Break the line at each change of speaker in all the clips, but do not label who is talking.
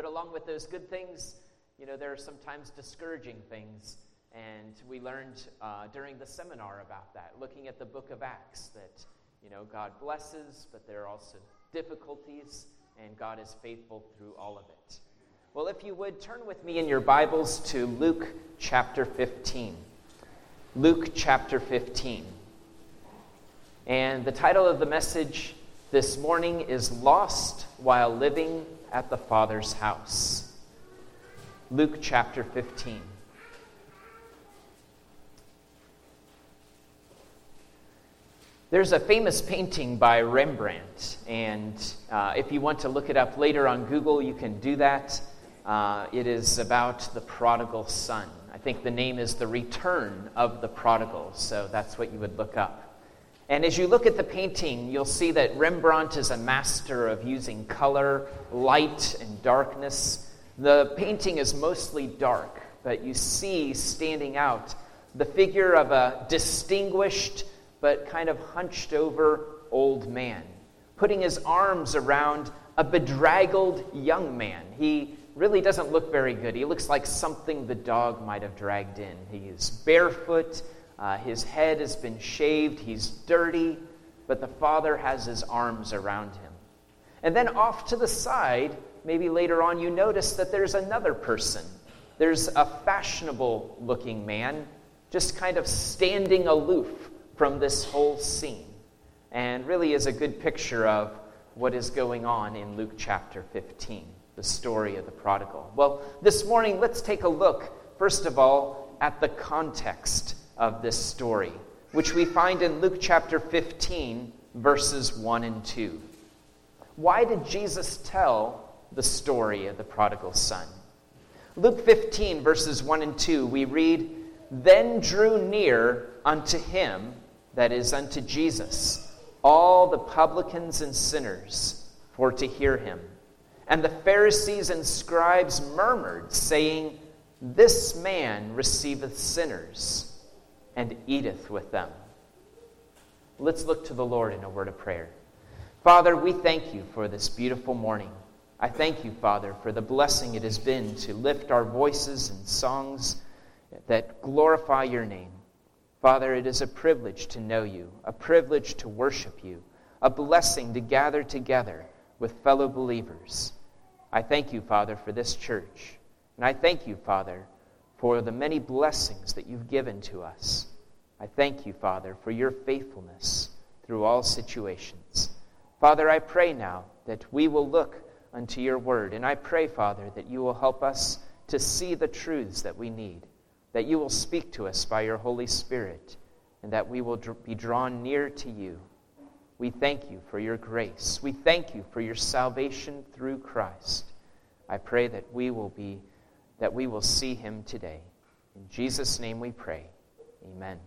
But along with those good things, you know, there are sometimes discouraging things. And we learned uh, during the seminar about that, looking at the book of Acts, that, you know, God blesses, but there are also difficulties, and God is faithful through all of it. Well, if you would, turn with me in your Bibles to Luke chapter 15. Luke chapter 15. And the title of the message this morning is Lost While Living at the Father's House. Luke chapter 15. There's a famous painting by Rembrandt, and uh, if you want to look it up later on Google, you can do that. Uh, it is about the prodigal son. I think the name is The Return of the Prodigal, so that's what you would look up. And as you look at the painting, you'll see that Rembrandt is a master of using color, light, and darkness. The painting is mostly dark, but you see standing out the figure of a distinguished, but kind of hunched over old man, putting his arms around a bedraggled young man. He really doesn't look very good. He looks like something the dog might have dragged in. He is barefoot, uh, his head has been shaved, he's dirty, but the father has his arms around him. And then off to the side, maybe later on, you notice that there's another person. There's a fashionable looking man just kind of standing aloof from this whole scene and really is a good picture of what is going on in Luke chapter 15, the story of the prodigal. Well, this morning, let's take a look, first of all, at the context of this story, which we find in Luke chapter 15, verses 1 and 2. Why did Jesus tell the story of the prodigal son? Luke 15, verses 1 and 2, we read, Then drew near unto him that is, unto Jesus, all the publicans and sinners for to hear him. And the Pharisees and scribes murmured, saying, This man receiveth sinners and eateth with them. Let's look to the Lord in a word of prayer. Father, we thank you for this beautiful morning. I thank you, Father, for the blessing it has been to lift our voices in songs that glorify your name. Father, it is a privilege to know you, a privilege to worship you, a blessing to gather together with fellow believers. I thank you, Father, for this church. And I thank you, Father, for the many blessings that you've given to us. I thank you, Father, for your faithfulness through all situations. Father, I pray now that we will look unto your word. And I pray, Father, that you will help us to see the truths that we need that you will speak to us by your Holy Spirit, and that we will be drawn near to you. We thank you for your grace. We thank you for your salvation through Christ. I pray that we will be that we will see him today. In Jesus name we pray. Amen.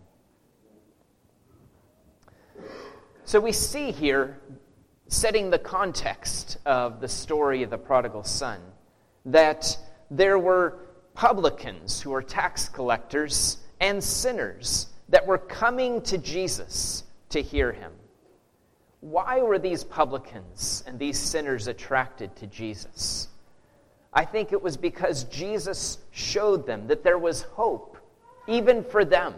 So we see here setting the context of the story of the prodigal son that there were publicans who were tax collectors and sinners that were coming to Jesus to hear him. Why were these publicans and these sinners attracted to Jesus? I think it was because Jesus showed them that there was hope, even for them.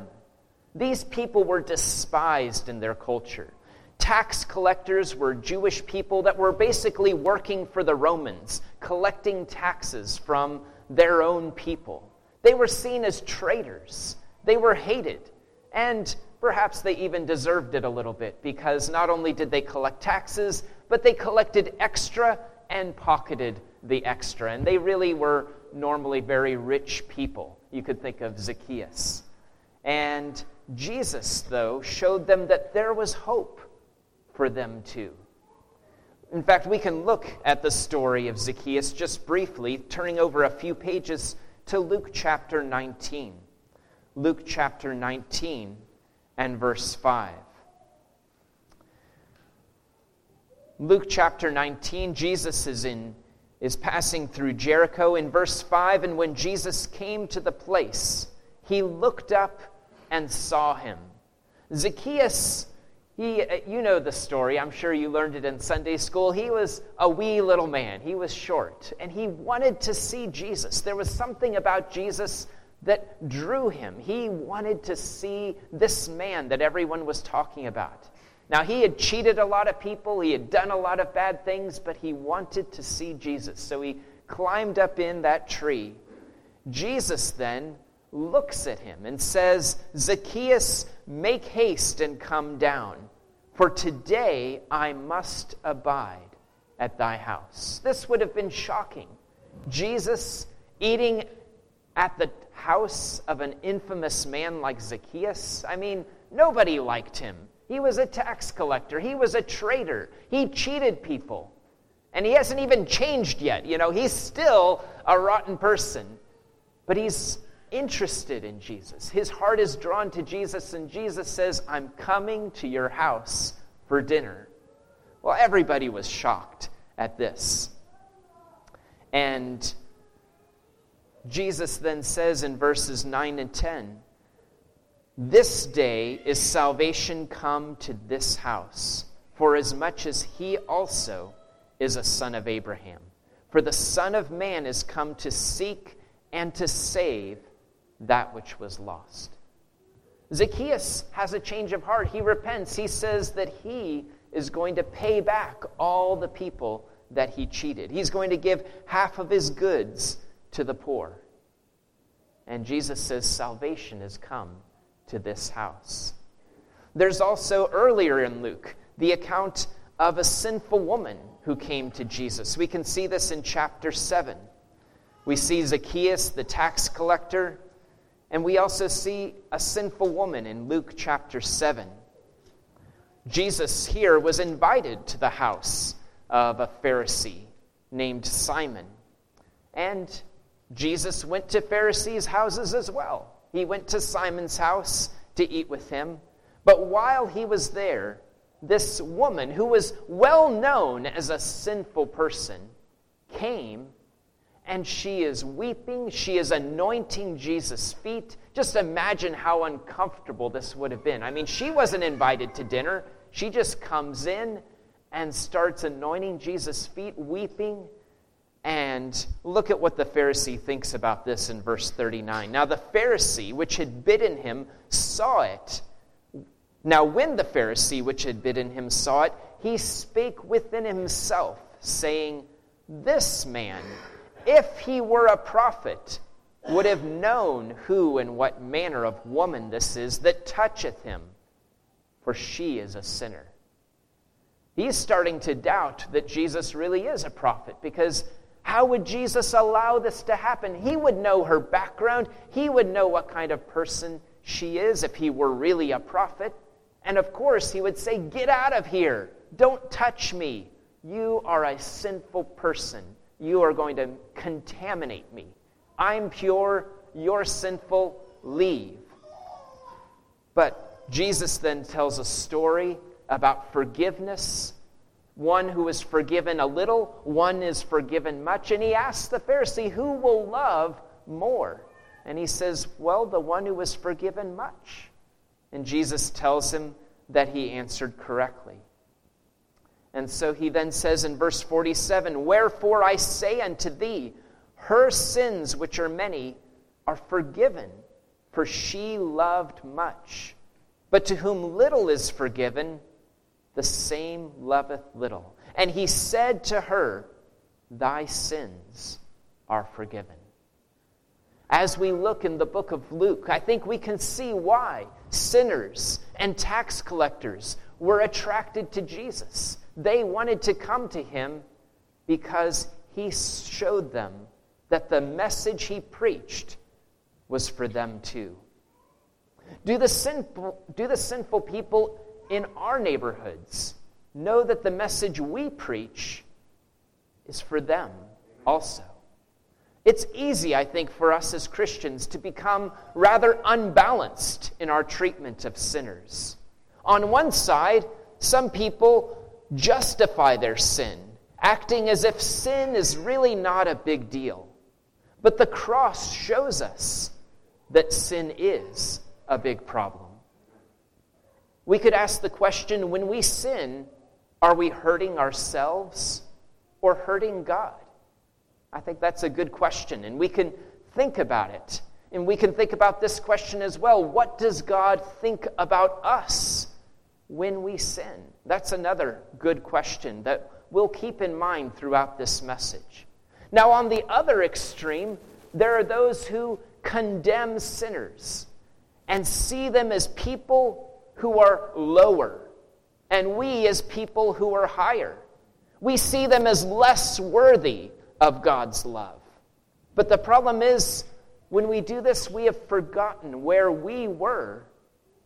These people were despised in their culture. Tax collectors were Jewish people that were basically working for the Romans, collecting taxes from their own people. They were seen as traitors, they were hated, and perhaps they even deserved it a little bit because not only did they collect taxes, but they collected extra and pocketed the extra. And they really were normally very rich people. You could think of Zacchaeus. And Jesus, though, showed them that there was hope for them too. In fact, we can look at the story of Zacchaeus just briefly, turning over a few pages to Luke chapter 19. Luke chapter 19 and verse 5. Luke chapter 19, Jesus is in is passing through Jericho in verse 5 and when Jesus came to the place, he looked up and saw him. Zacchaeus He, uh, you know the story. I'm sure you learned it in Sunday school. He was a wee little man. He was short, and he wanted to see Jesus. There was something about Jesus that drew him. He wanted to see this man that everyone was talking about. Now, he had cheated a lot of people, he had done a lot of bad things, but he wanted to see Jesus. So he climbed up in that tree. Jesus then looks at him and says, Zacchaeus, make haste and come down, for today I must abide at thy house. This would have been shocking. Jesus eating at the house of an infamous man like Zacchaeus? I mean, nobody liked him. He was a tax collector, he was a traitor, he cheated people. And he hasn't even changed yet. You know, he's still a rotten person. But he's interested in Jesus. His heart is drawn to Jesus, and Jesus says, I'm coming to your house for dinner. Well, everybody was shocked at this. And Jesus then says in verses 9 and 10 This day is salvation come to this house, for as much as he also is a son of Abraham. For the Son of Man is come to seek and to save that which was lost. Zacchaeus has a change of heart. He repents. He says that he is going to pay back all the people that he cheated. He's going to give half of his goods to the poor. And Jesus says, Salvation has come to this house. There's also earlier in Luke the account of a sinful woman who came to Jesus. We can see this in chapter 7. We see Zacchaeus, the tax collector, and we also see a sinful woman in Luke chapter 7. Jesus here was invited to the house of a Pharisee named Simon. And Jesus went to Pharisees' houses as well. He went to Simon's house to eat with him. But while he was there, this woman, who was well known as a sinful person, came and she is weeping. She is anointing Jesus' feet. Just imagine how uncomfortable this would have been. I mean, she wasn't invited to dinner. She just comes in and starts anointing Jesus' feet, weeping. And look at what the Pharisee thinks about this in verse 39. Now, the Pharisee, which had bidden him, saw it. Now, when the Pharisee, which had bidden him, saw it, he spake within himself, saying, This man, if he were a prophet, would have known who and what manner of woman this is that toucheth him, for she is a sinner. He's starting to doubt that Jesus really is a prophet because how would Jesus allow this to happen? He would know her background. He would know what kind of person she is if he were really a prophet. And of course, he would say, Get out of here. Don't touch me. You are a sinful person. You are going to contaminate me. I'm pure. You're sinful. Leave. But Jesus then tells a story about forgiveness one who is forgiven a little, one is forgiven much. And he asks the Pharisee, Who will love more? And he says, Well, the one who was forgiven much. And Jesus tells him that he answered correctly. And so he then says in verse 47 Wherefore I say unto thee, her sins, which are many, are forgiven, for she loved much. But to whom little is forgiven, the same loveth little. And he said to her, Thy sins are forgiven. As we look in the book of Luke, I think we can see why sinners and tax collectors were attracted to Jesus. They wanted to come to him because he showed them that the message he preached was for them too. Do the sinful, do the sinful people in our neighborhoods know that the message we preach is for them also. It's easy, I think, for us as Christians to become rather unbalanced in our treatment of sinners. On one side, some people justify their sin, acting as if sin is really not a big deal. But the cross shows us that sin is a big problem. We could ask the question when we sin, are we hurting ourselves or hurting God? I think that's a good question, and we can think about it. And we can think about this question as well What does God think about us when we sin? That's another good question that we'll keep in mind throughout this message. Now, on the other extreme, there are those who condemn sinners and see them as people who are lower, and we as people who are higher. We see them as less worthy of God's love. But the problem is, when we do this, we have forgotten where we were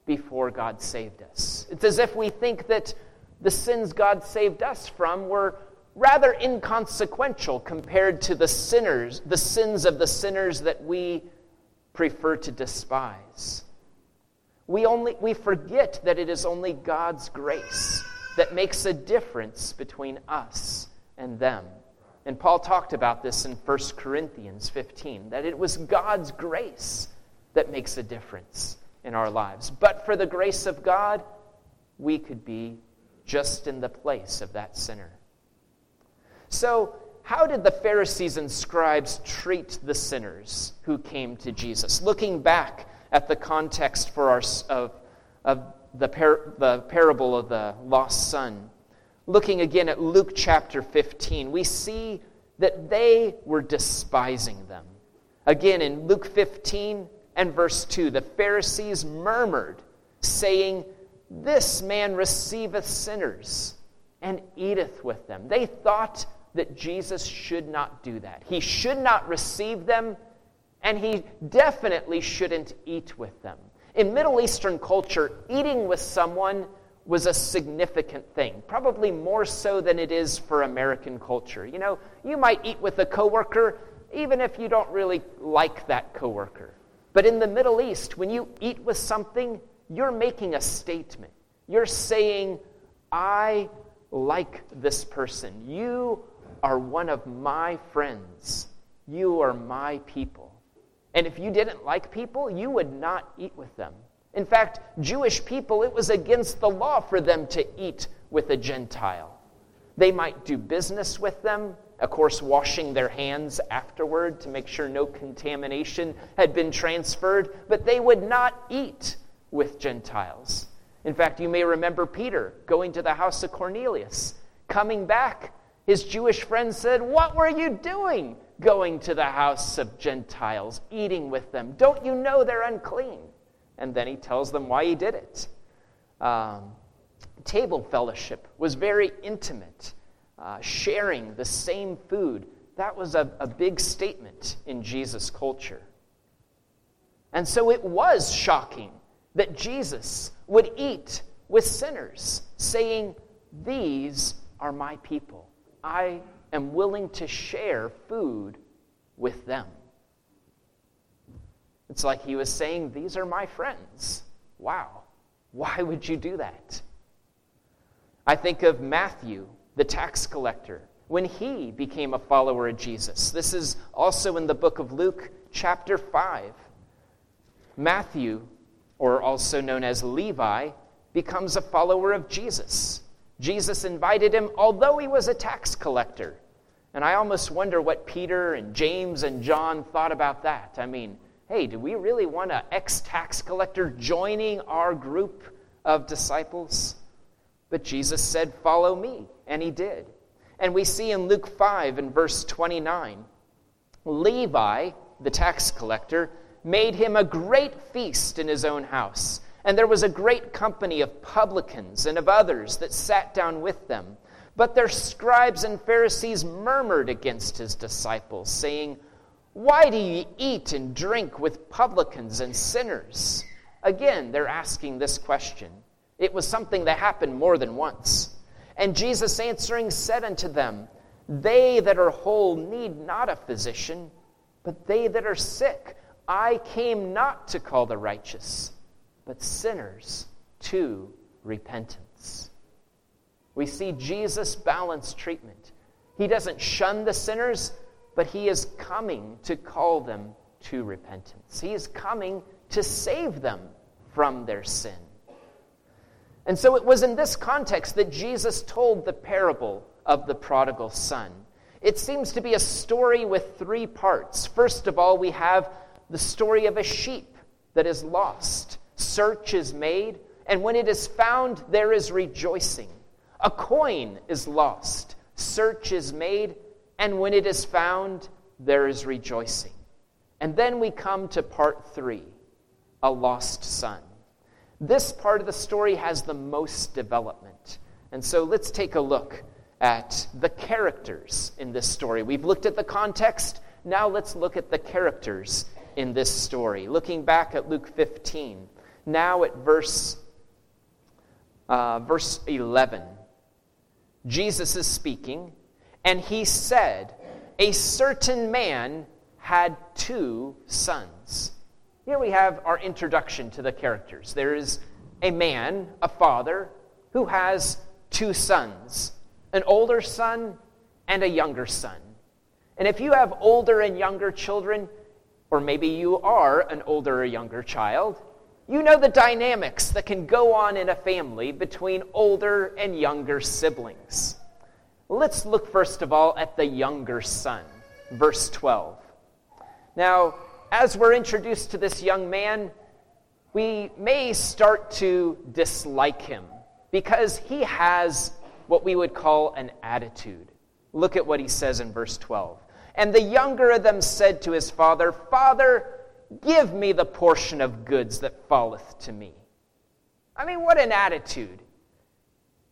before God saved us. It's as if we think that the sins God saved us from were rather inconsequential compared to the sinners, the sins of the sinners that we prefer to despise. We, only, we forget that it is only God's grace that makes a difference between us and them. And Paul talked about this in 1 Corinthians 15 that it was God's grace that makes a difference in our lives. But for the grace of God, we could be just in the place of that sinner. So, how did the Pharisees and scribes treat the sinners who came to Jesus? Looking back at the context for our, of, of the, par, the parable of the lost son, looking again at Luke chapter 15, we see that they were despising them. Again, in Luke 15 and verse 2, the Pharisees murmured, saying, This man receiveth sinners and eateth with them. They thought that Jesus should not do that. He should not receive them, and he definitely shouldn't eat with them. In Middle Eastern culture, eating with someone was a significant thing, probably more so than it is for American culture. You know, you might eat with a coworker even if you don't really like that coworker. But in the Middle East, when you eat with something, you're making a statement. You're saying, I like this person. You are one of my friends. You are my people. And if you didn't like people, you would not eat with them. In fact, Jewish people, it was against the law for them to eat with a Gentile. They might do business with them, of course, washing their hands afterward to make sure no contamination had been transferred, but they would not eat with Gentiles. In fact, you may remember Peter going to the house of Cornelius. Coming back, his Jewish friends said, What were you doing going to the house of Gentiles, eating with them? Don't you know they're unclean? And then he tells them why he did it. Um, table fellowship was very intimate, uh, sharing the same food. That was a, a big statement in Jesus' culture. And so it was shocking that Jesus would eat with sinners, saying, These are my people. I am willing to share food with them. It's like he was saying, These are my friends. Wow. Why would you do that? I think of Matthew, the tax collector, when he became a follower of Jesus. This is also in the book of Luke, chapter 5. Matthew, or also known as Levi, becomes a follower of Jesus. Jesus invited him, although he was a tax collector. And I almost wonder what Peter and James and John thought about that. I mean, hey, do we really want an ex tax collector joining our group of disciples? But Jesus said, Follow me. And he did. And we see in Luke 5 and verse 29, Levi, the tax collector, made him a great feast in his own house. And there was a great company of publicans and of others that sat down with them. But their scribes and Pharisees murmured against his disciples, saying, why do ye eat and drink with publicans and sinners? Again, they're asking this question. It was something that happened more than once. And Jesus answering said unto them, They that are whole need not a physician, but they that are sick. I came not to call the righteous, but sinners to repentance. We see Jesus balance treatment. He doesn't shun the sinners, but he is coming to call them to repentance. He is coming to save them from their sin. And so it was in this context that Jesus told the parable of the prodigal son. It seems to be a story with three parts. First of all, we have the story of a sheep that is lost. Search is made, and when it is found, there is rejoicing. A coin is lost. Search is made, and when it is found, there is rejoicing. And then we come to part three a lost son. This part of the story has the most development. And so let's take a look at the characters in this story. We've looked at the context. Now let's look at the characters in this story. Looking back at Luke 15, now at verse, uh, verse 11, Jesus is speaking, and he said, A certain man had two sons. Here we have our introduction to the characters. There is a man, a father, who has two sons an older son and a younger son. And if you have older and younger children, or maybe you are an older or younger child, you know the dynamics that can go on in a family between older and younger siblings. Let's look first of all at the younger son, verse 12. Now, as we're introduced to this young man, we may start to dislike him because he has what we would call an attitude. Look at what he says in verse 12. And the younger of them said to his father, Father, give me the portion of goods that falleth to me. I mean, what an attitude.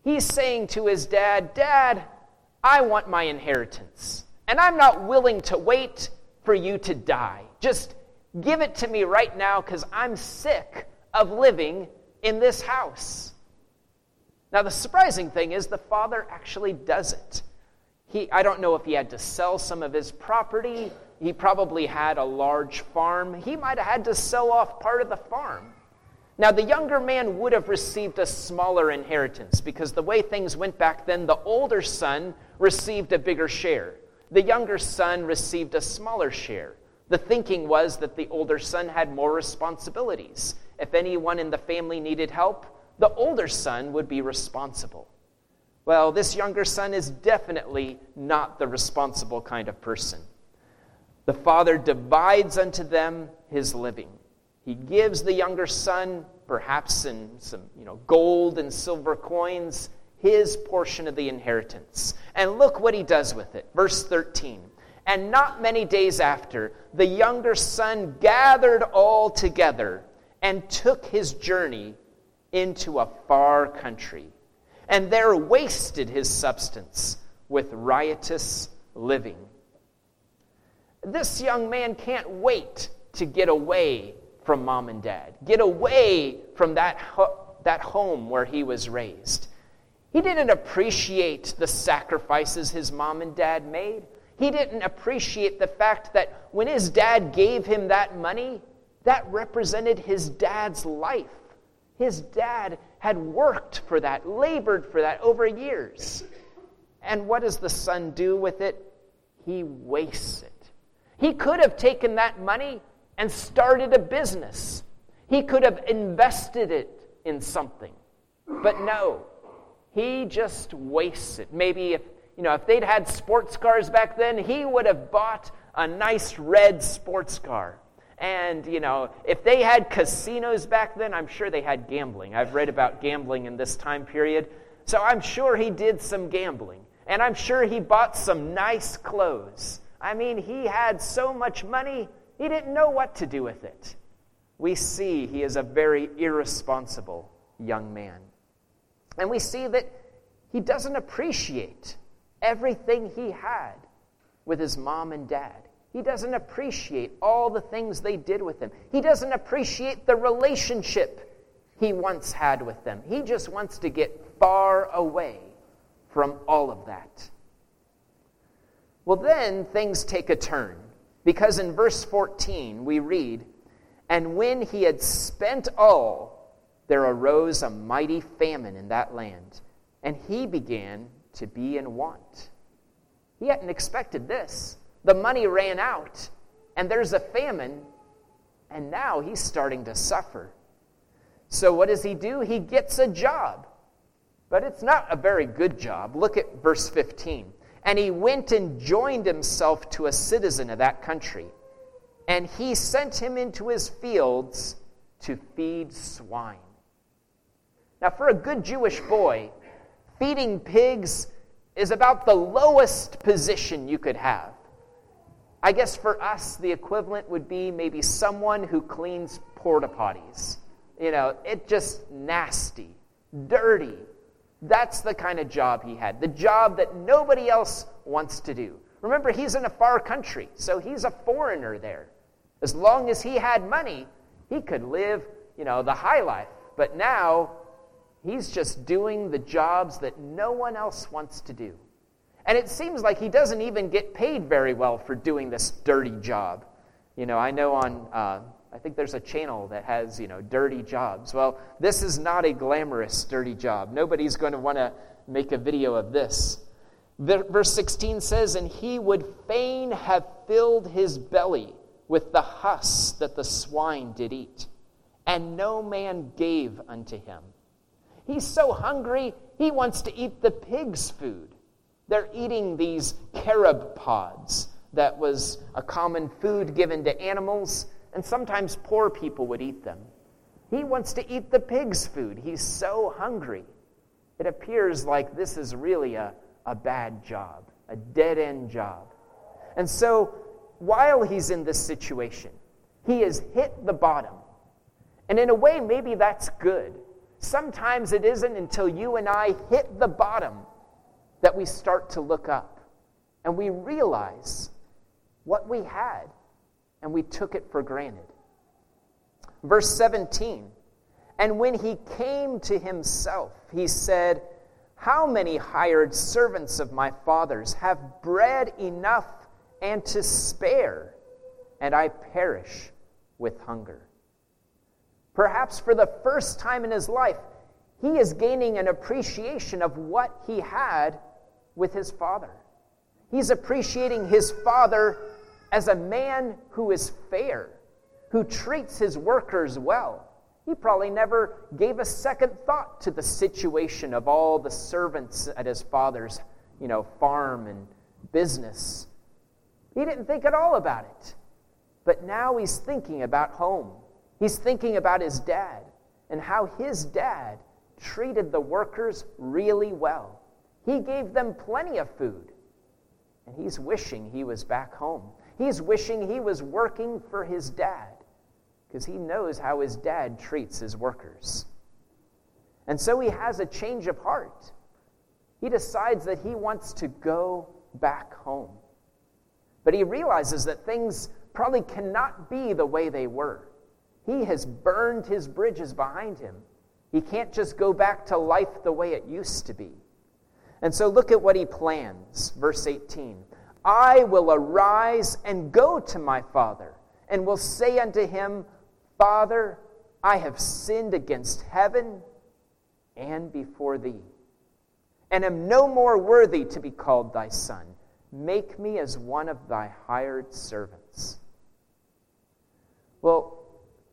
He's saying to his dad, Dad, I want my inheritance, and I'm not willing to wait for you to die. Just give it to me right now because I'm sick of living in this house. Now, the surprising thing is the father actually does it. He, I don't know if he had to sell some of his property. He probably had a large farm. He might have had to sell off part of the farm. Now, the younger man would have received a smaller inheritance because the way things went back then, the older son received a bigger share. The younger son received a smaller share. The thinking was that the older son had more responsibilities. If anyone in the family needed help, the older son would be responsible. Well, this younger son is definitely not the responsible kind of person. The father divides unto them his living. He gives the younger son, perhaps in some you know, gold and silver coins, his portion of the inheritance. And look what he does with it. Verse 13. And not many days after, the younger son gathered all together and took his journey into a far country, and there wasted his substance with riotous living. This young man can't wait to get away from mom and dad, get away from that, ho- that home where he was raised. He didn't appreciate the sacrifices his mom and dad made. He didn't appreciate the fact that when his dad gave him that money, that represented his dad's life. His dad had worked for that, labored for that over years. And what does the son do with it? He wastes it. He could have taken that money and started a business. He could have invested it in something. But no, he just wastes it. Maybe if, you know, if they'd had sports cars back then, he would have bought a nice red sports car. And, you know, if they had casinos back then, I'm sure they had gambling. I've read about gambling in this time period. So I'm sure he did some gambling. And I'm sure he bought some nice clothes. I mean, he had so much money, he didn't know what to do with it. We see he is a very irresponsible young man. And we see that he doesn't appreciate everything he had with his mom and dad. He doesn't appreciate all the things they did with him. He doesn't appreciate the relationship he once had with them. He just wants to get far away from all of that. Well, then things take a turn because in verse 14 we read, And when he had spent all, there arose a mighty famine in that land, and he began to be in want. He hadn't expected this. The money ran out, and there's a famine, and now he's starting to suffer. So, what does he do? He gets a job. But it's not a very good job. Look at verse 15. And he went and joined himself to a citizen of that country, and he sent him into his fields to feed swine. Now, for a good Jewish boy, feeding pigs is about the lowest position you could have. I guess for us, the equivalent would be maybe someone who cleans porta potties. You know, it just nasty, dirty. That's the kind of job he had, the job that nobody else wants to do. Remember, he's in a far country, so he's a foreigner there. As long as he had money, he could live, you know, the high life. But now, he's just doing the jobs that no one else wants to do. And it seems like he doesn't even get paid very well for doing this dirty job. You know, I know on, uh, I think there's a channel that has, you know, dirty jobs. Well, this is not a glamorous dirty job. Nobody's going to want to make a video of this. Verse 16 says, And he would fain have filled his belly with the husk that the swine did eat, and no man gave unto him. He's so hungry, he wants to eat the pig's food. They're eating these carob pods that was a common food given to animals, and sometimes poor people would eat them. He wants to eat the pig's food. He's so hungry. It appears like this is really a, a bad job, a dead end job. And so, while he's in this situation, he has hit the bottom. And in a way, maybe that's good. Sometimes it isn't until you and I hit the bottom that we start to look up and we realize what we had and we took it for granted. Verse 17 And when he came to himself, he said, How many hired servants of my father's have bread enough and to spare, and I perish with hunger? Perhaps for the first time in his life, he is gaining an appreciation of what he had with his father. He's appreciating his father as a man who is fair, who treats his workers well. He probably never gave a second thought to the situation of all the servants at his father's, you know, farm and business. He didn't think at all about it. But now he's thinking about home. He's thinking about his dad and how his dad treated the workers really well. He gave them plenty of food. And he's wishing he was back home. He's wishing he was working for his dad because he knows how his dad treats his workers. And so he has a change of heart. He decides that he wants to go back home. But he realizes that things probably cannot be the way they were. He has burned his bridges behind him. He can't just go back to life the way it used to be. And so look at what he plans. Verse 18 I will arise and go to my father, and will say unto him, Father, I have sinned against heaven and before thee, and am no more worthy to be called thy son. Make me as one of thy hired servants. Well,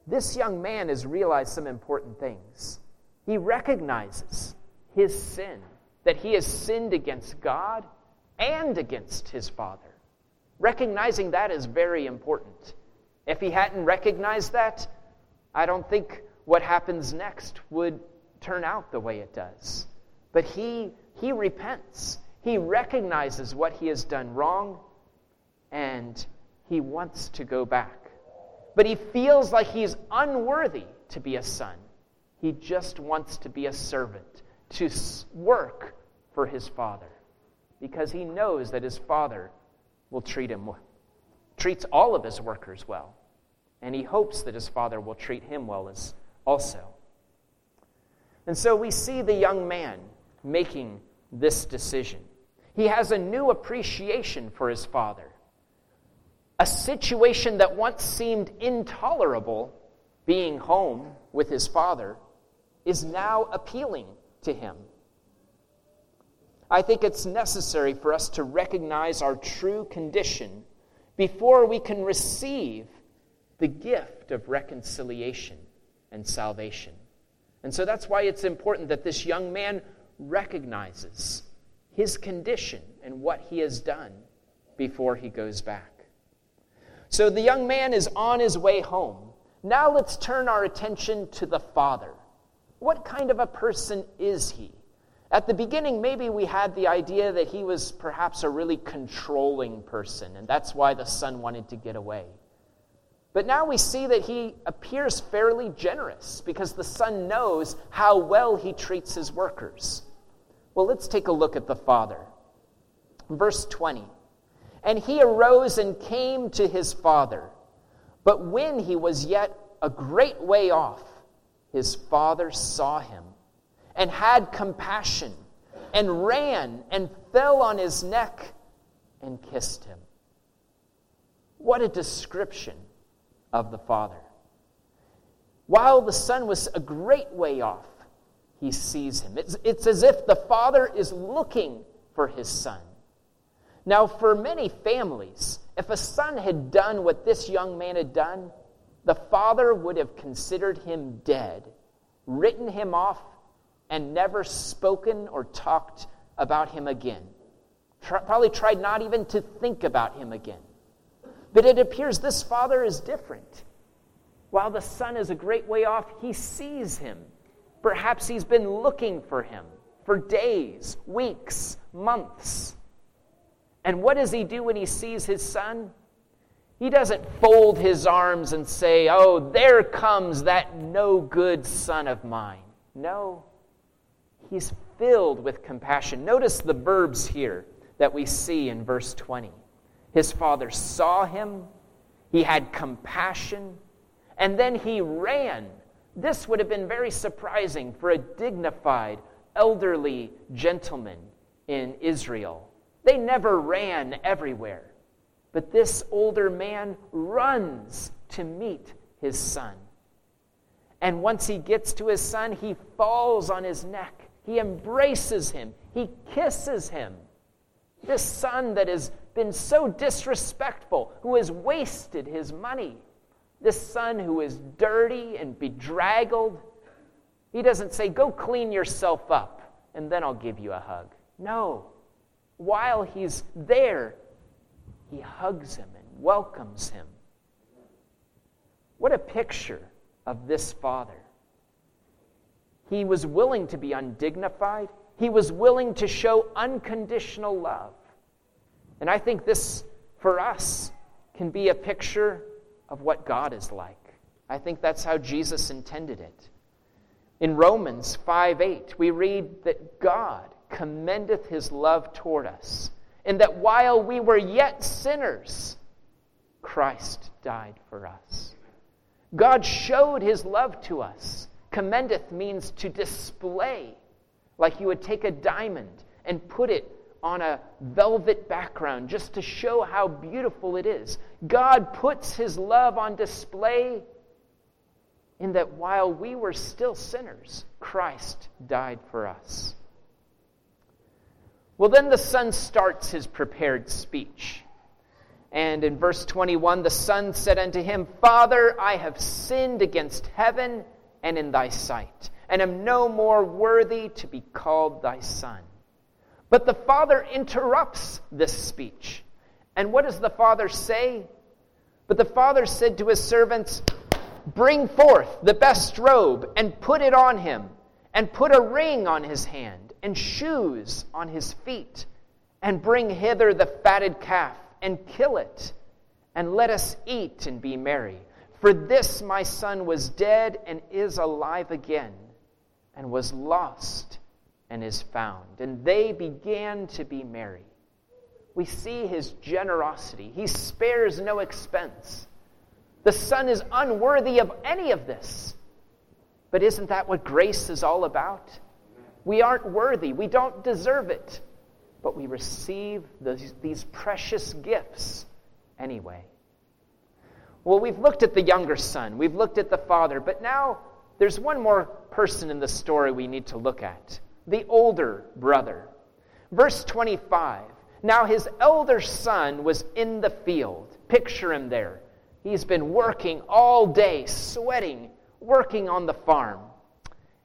this young man has realized some important things. He recognizes his sin that he has sinned against God and against his Father. Recognizing that is very important. If he hadn't recognized that, I don't think what happens next would turn out the way it does. But he, he repents. He recognizes what he has done wrong, and he wants to go back. But he feels like he's unworthy to be a son. He just wants to be a servant to work for his father because he knows that his father will treat him well, treats all of his workers well and he hopes that his father will treat him well as also and so we see the young man making this decision he has a new appreciation for his father a situation that once seemed intolerable being home with his father is now appealing to him. I think it's necessary for us to recognize our true condition before we can receive the gift of reconciliation and salvation. And so that's why it's important that this young man recognizes his condition and what he has done before he goes back. So the young man is on his way home. Now let's turn our attention to the father. What kind of a person is he? At the beginning, maybe we had the idea that he was perhaps a really controlling person, and that's why the son wanted to get away. But now we see that he appears fairly generous because the son knows how well he treats his workers. Well, let's take a look at the father. Verse 20. And he arose and came to his father. But when he was yet a great way off, his father saw him and had compassion and ran and fell on his neck and kissed him. What a description of the father. While the son was a great way off, he sees him. It's, it's as if the father is looking for his son. Now, for many families, if a son had done what this young man had done, the father would have considered him dead, written him off, and never spoken or talked about him again. Probably tried not even to think about him again. But it appears this father is different. While the son is a great way off, he sees him. Perhaps he's been looking for him for days, weeks, months. And what does he do when he sees his son? He doesn't fold his arms and say, Oh, there comes that no good son of mine. No, he's filled with compassion. Notice the verbs here that we see in verse 20. His father saw him, he had compassion, and then he ran. This would have been very surprising for a dignified, elderly gentleman in Israel. They never ran everywhere. But this older man runs to meet his son. And once he gets to his son, he falls on his neck. He embraces him. He kisses him. This son that has been so disrespectful, who has wasted his money, this son who is dirty and bedraggled, he doesn't say, Go clean yourself up and then I'll give you a hug. No while he's there, he hugs him and welcomes him. What a picture of this father. He was willing to be undignified, he was willing to show unconditional love. And I think this, for us, can be a picture of what God is like. I think that's how Jesus intended it. In Romans 5 8, we read that God commendeth his love toward us, and that while we were yet sinners, Christ died for us. God showed his love to us. Commendeth means to display, like you would take a diamond and put it on a velvet background just to show how beautiful it is. God puts his love on display in that while we were still sinners, Christ died for us. Well, then the son starts his prepared speech. And in verse 21, the son said unto him, Father, I have sinned against heaven and in thy sight, and am no more worthy to be called thy son. But the father interrupts this speech. And what does the father say? But the father said to his servants, Bring forth the best robe and put it on him, and put a ring on his hand and shoes on his feet, and bring hither the fatted calf, and kill it, and let us eat and be merry. For this my son was dead and is alive again, and was lost and is found. And they began to be merry. We see his generosity. He spares no expense. The son is unworthy of any of this. But isn't that what grace is all about? We aren't worthy, we don't deserve it, but we receive these, these precious gifts anyway. Well, we've looked at the younger son, we've looked at the father, but now there's one more person in the story we need to look at the older brother. Verse 25 Now his elder son was in the field. Picture him there. He's been working all day, sweating, working on the farm.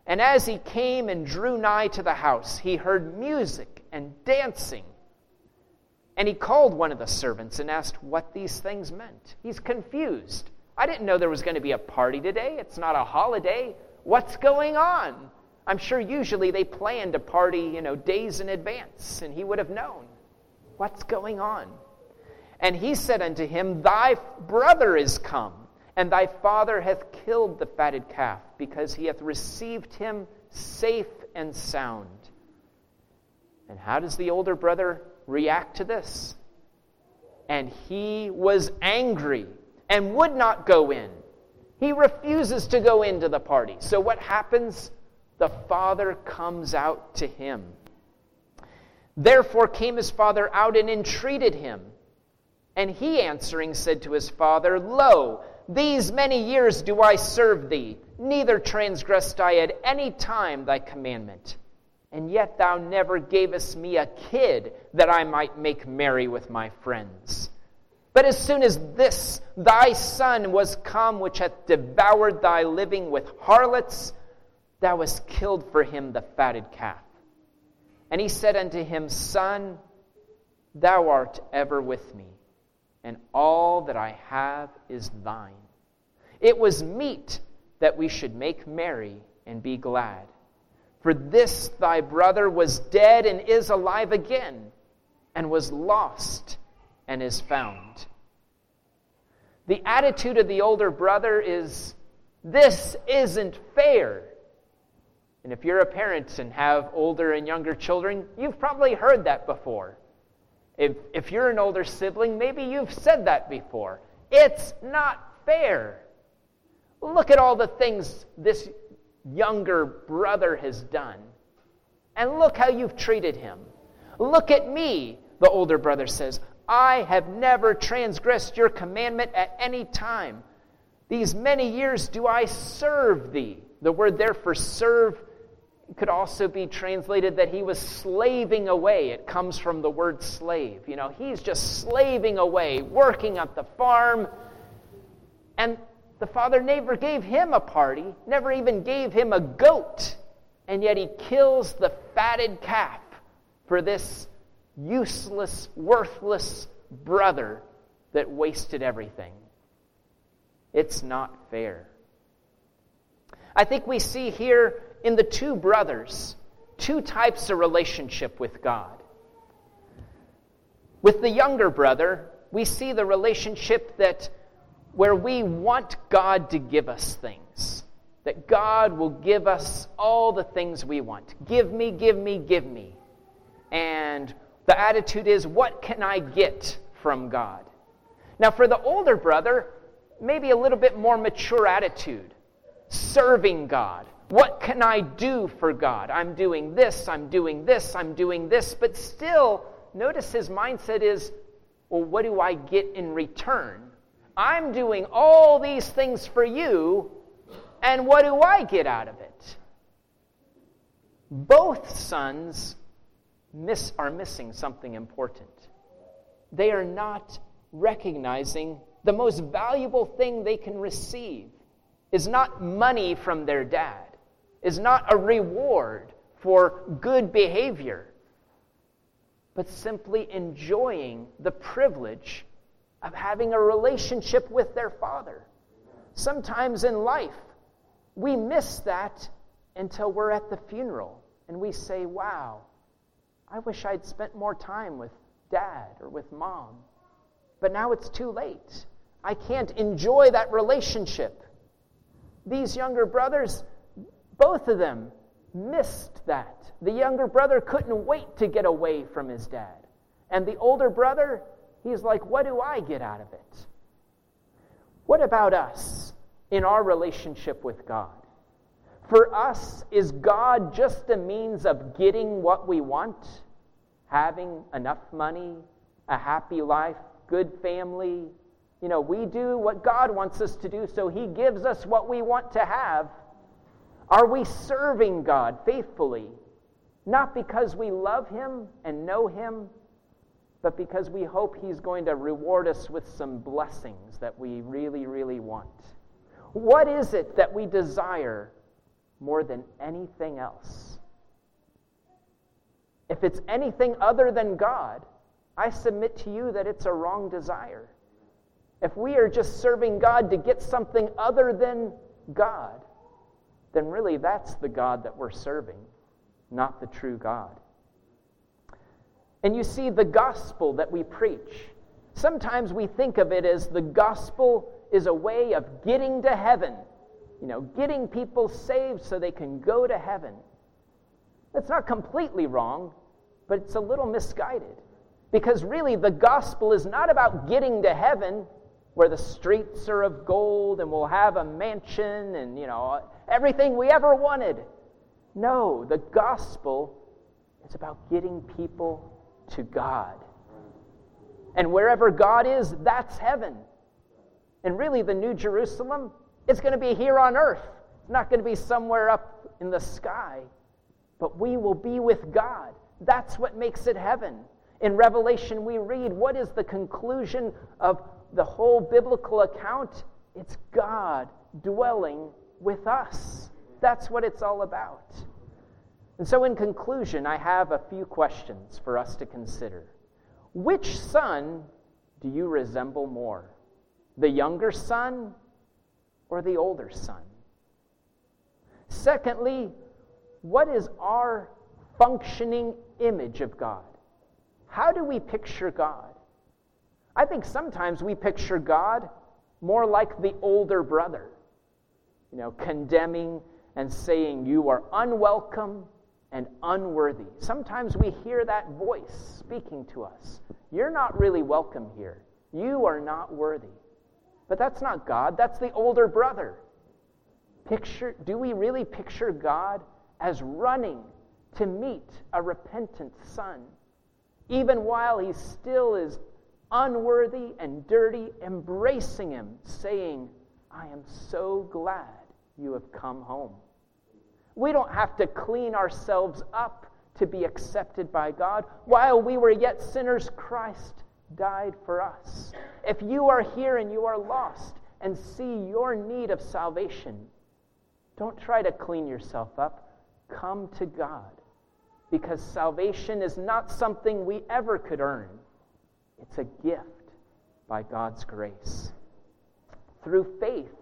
And as he came and drew nigh to the house, he heard music and dancing. And he called one of the servants and asked what these things meant. He's confused. I didn't know there was going to be a party today. It's not a holiday. What's going on? I'm sure usually they planned a party, you know, days in advance, and he would have known. What's going on? And he said unto him, Thy brother is come and thy father hath killed the fatted calf, because he hath received him safe and sound. And how does the older brother react to this? And he was angry and would not go in. He refuses to go into the party. So what happens? The father comes out to him. Therefore came his father out and entreated him. And he answering said to his father, Lo, these many years do I serve thee, neither transgressed I at any time thy commandment. And yet thou never gavest me a kid that I might make merry with my friends. But as soon as this thy son was come, which hath devoured thy living with harlots, thou hast killed for him the fatted calf. And he said unto him, Son, thou art ever with me and all that I have is thine. It was meet that we should make merry and be glad. For this thy brother was dead and is alive again, and was lost and is found. The attitude of the older brother is this isn't fair. And if you're a parent and have older and younger children, you've probably heard that before. If, if you're an older sibling, maybe you've said that before. It's not fair. Look at all the things this younger brother has done. And look how you've treated him. Look at me, the older brother says. I have never transgressed your commandment at any time. These many years do I serve thee. The word there for serve could also be translated that he was slaving away. It comes from the word slave. You know, he's just slaving away, working at the farm. And the father never gave him a party, never even gave him a goat. And yet he kills the fatted calf for this useless, worthless brother that wasted everything. It's not fair. I think we see here in the two brothers two types of relationship with God. With the younger brother, we see the relationship that where we want God to give us things. That God will give us all the things we want. Give me, give me, give me. And the attitude is, what can I get from God? Now, for the older brother, maybe a little bit more mature attitude. Serving God, what can I do for God? I'm doing this, I'm doing this, I'm doing this. But still, notice his mindset is, well, what do I get in return? I'm doing all these things for you, and what do I get out of it? Both sons miss, are missing something important. They are not recognizing the most valuable thing they can receive is not money from their dad is not a reward for good behavior, but simply enjoying the privilege of having a relationship with their Father. Sometimes in life, we miss that until we're at the funeral and we say, Wow, I wish I'd spent more time with dad or with mom. But now it's too late. I can't enjoy that relationship. These younger brothers, both of them missed that. The younger brother couldn't wait to get away from his dad. And the older brother, he's like, What do I get out of it? What about us in our relationship with God? For us, is God just a means of getting what we want? Having enough money, a happy life, good family? You know, we do what God wants us to do, so He gives us what we want to have. Are we serving God faithfully? Not because we love Him and know Him, but because we hope He's going to reward us with some blessings that we really, really want. What is it that we desire more than anything else. If it's anything other than God, I submit to you that it's a wrong desire. If we are just serving God to get something other than God, then really that's the God that we're serving, not the true God. And you see, the gospel that we preach, sometimes we think of it as the gospel is a way of getting to heaven, you know, getting people saved so they can go to heaven. That's not completely wrong, but it's a little misguided. Because really, the gospel is not about getting to heaven where the streets are of gold and we'll have a mansion and, you know, everything we ever wanted. No, the gospel is about getting people to God. And wherever God is, that's heaven. And really, the New Jerusalem is going to be here on earth. It's not going to be somewhere up in the sky. But we will be with God. That's what makes it heaven. In Revelation, we read what is the conclusion of the whole biblical account? It's God dwelling with us. That's what it's all about. And so, in conclusion, I have a few questions for us to consider. Which son do you resemble more? The younger son or the older son? Secondly, what is our functioning image of God? How do we picture God? I think sometimes we picture God more like the older brother, you know, condemning and saying, You are unwelcome and unworthy. Sometimes we hear that voice speaking to us. You're not really welcome here. You are not worthy. But that's not God, that's the older brother. Picture, do we really picture God as running to meet a repentant son? Even while he still is unworthy and dirty, embracing him, saying, I am so glad you have come home. We don't have to clean ourselves up to be accepted by God. While we were yet sinners, Christ died for us. If you are here and you are lost and see your need of salvation, don't try to clean yourself up. Come to God. Because salvation is not something we ever could earn, it's a gift by God's grace. Through faith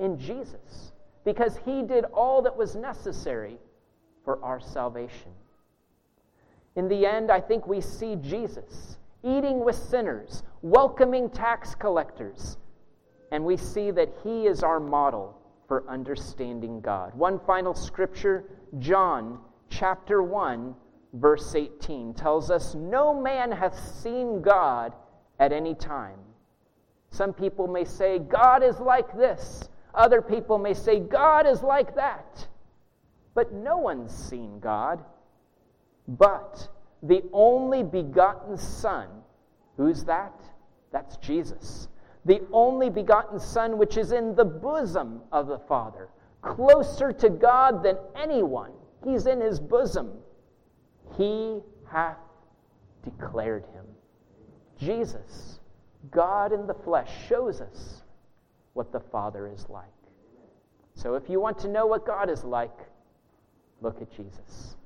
in Jesus because he did all that was necessary for our salvation. In the end, I think we see Jesus eating with sinners, welcoming tax collectors, and we see that he is our model for understanding God. One final scripture, John chapter 1, verse 18, tells us, No man hath seen God at any time. Some people may say, God is like this other people may say, God is like that. But no one's seen God. But the only begotten Son, who's that? That's Jesus. The only begotten Son, which is in the bosom of the Father, closer to God than anyone. He's in his bosom. He hath declared him. Jesus, God in the flesh, shows us what the Father is like. So if you want to know what God is like, look at Jesus.